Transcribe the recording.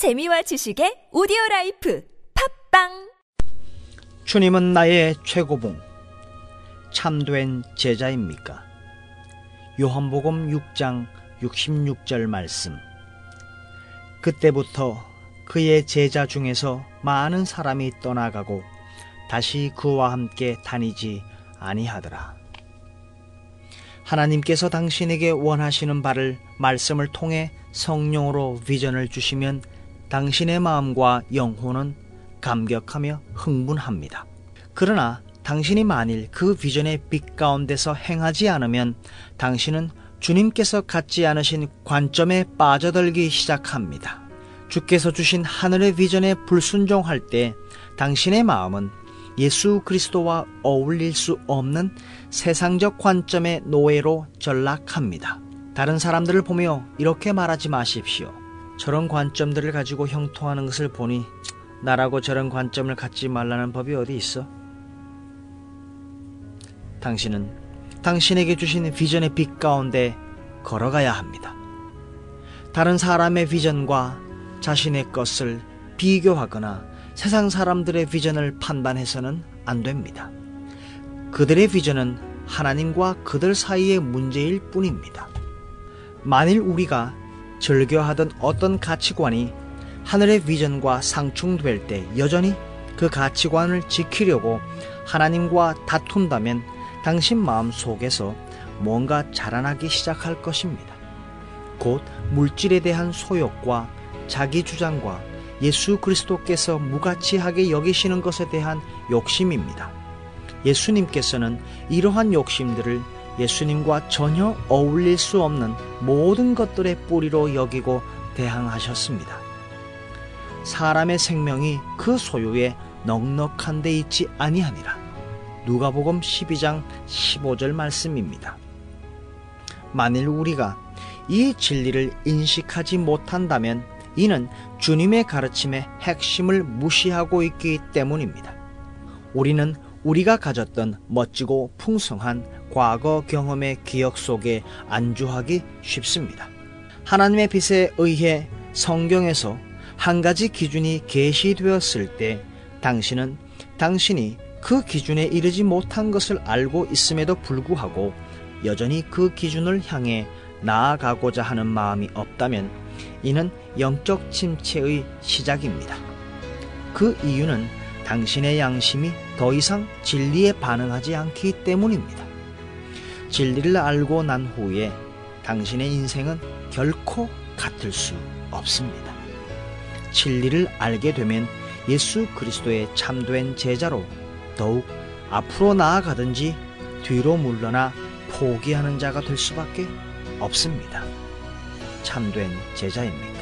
재미와 지식의 오디오 life 팟빵 주님은 나의 최고봉, 참된 제자입니까? 요한복음 6장 66절 말씀. 그때부터 그의 제자 중에서 많은 사람이 떠나가고 다시 그와 함께 다니지 아니하더라. 하나님께서 당신에게 원하시는 바를 말씀을 통해 성령으로 비전을 주시면 당신의 마음과 영혼은 감격하며 흥분합니다. 그러나 당신이 만일 그 비전의 빛 가운데서 행하지 않으면 당신은 주님께서 갖지 않으신 관점에 빠져들기 시작합니다. 주께서 주신 하늘의 비전에 불순종할 때 당신의 마음은 예수 그리스도와 어울릴 수 없는 세상적 관점의 노예로 전락합니다. 다른 사람들을 보며 이렇게 말하지 마십시오. 저런 관점들을 가지고 형통하는 것을 보니 나라고 저런 관점을 갖지 말라는 법이 어디 있어? 당신은 당신에게 주신 비전의 빛 가운데 걸어가야 합니다. 다른 사람의 비전과 자신의 것을 비교하거나 세상 사람들의 비전을 판단해서는 안 됩니다. 그들의 비전은 하나님과 그들 사이의 문제일 뿐입니다. 만일 우리가 즐겨하던 어떤 가치관이 하늘의 비전과 상충될 때 여전히 그 가치관을 지키려고 하나님과 다툰다면 당신 마음 속에서 뭔가 자라나기 시작할 것입니다. 곧 물질에 대한 소욕과 자기 주장과 예수 그리스도께서 무가치하게 여기시는 것에 대한 욕심입니다. 예수님께서는 이러한 욕심들을 예수님과 전혀 어울릴 수 없는 모든 것들의 뿌리로 여기고 대항하셨습니다. 사람의 생명이 그 소유에 넉넉한 데 있지 아니하니라. 누가복음 12장 15절 말씀입니다. 만일 우리가 이 진리를 인식하지 못한다면 이는 주님의 가르침의 핵심을 무시하고 있기 때문입니다. 우리는 우리가 가졌던 멋지고 풍성한 과거 경험의 기억 속에 안주하기 쉽습니다. 하나님의 빛에 의해 성경에서 한 가지 기준이 계시되었을 때 당신은 당신이 그 기준에 이르지 못한 것을 알고 있음에도 불구하고 여전히 그 기준을 향해 나아가고자 하는 마음이 없다면 이는 영적 침체의 시작입니다. 그 이유는 당신의 양심이 더 이상 진리에 반응하지 않기 때문입니다. 진리를 알고 난 후에 당신의 인생은 결코 같을 수 없습니다. 진리를 알게 되면 예수 그리스도의 참된 제자로 더욱 앞으로 나아가든지 뒤로 물러나 포기하는 자가 될 수밖에 없습니다. 참된 제자입니다.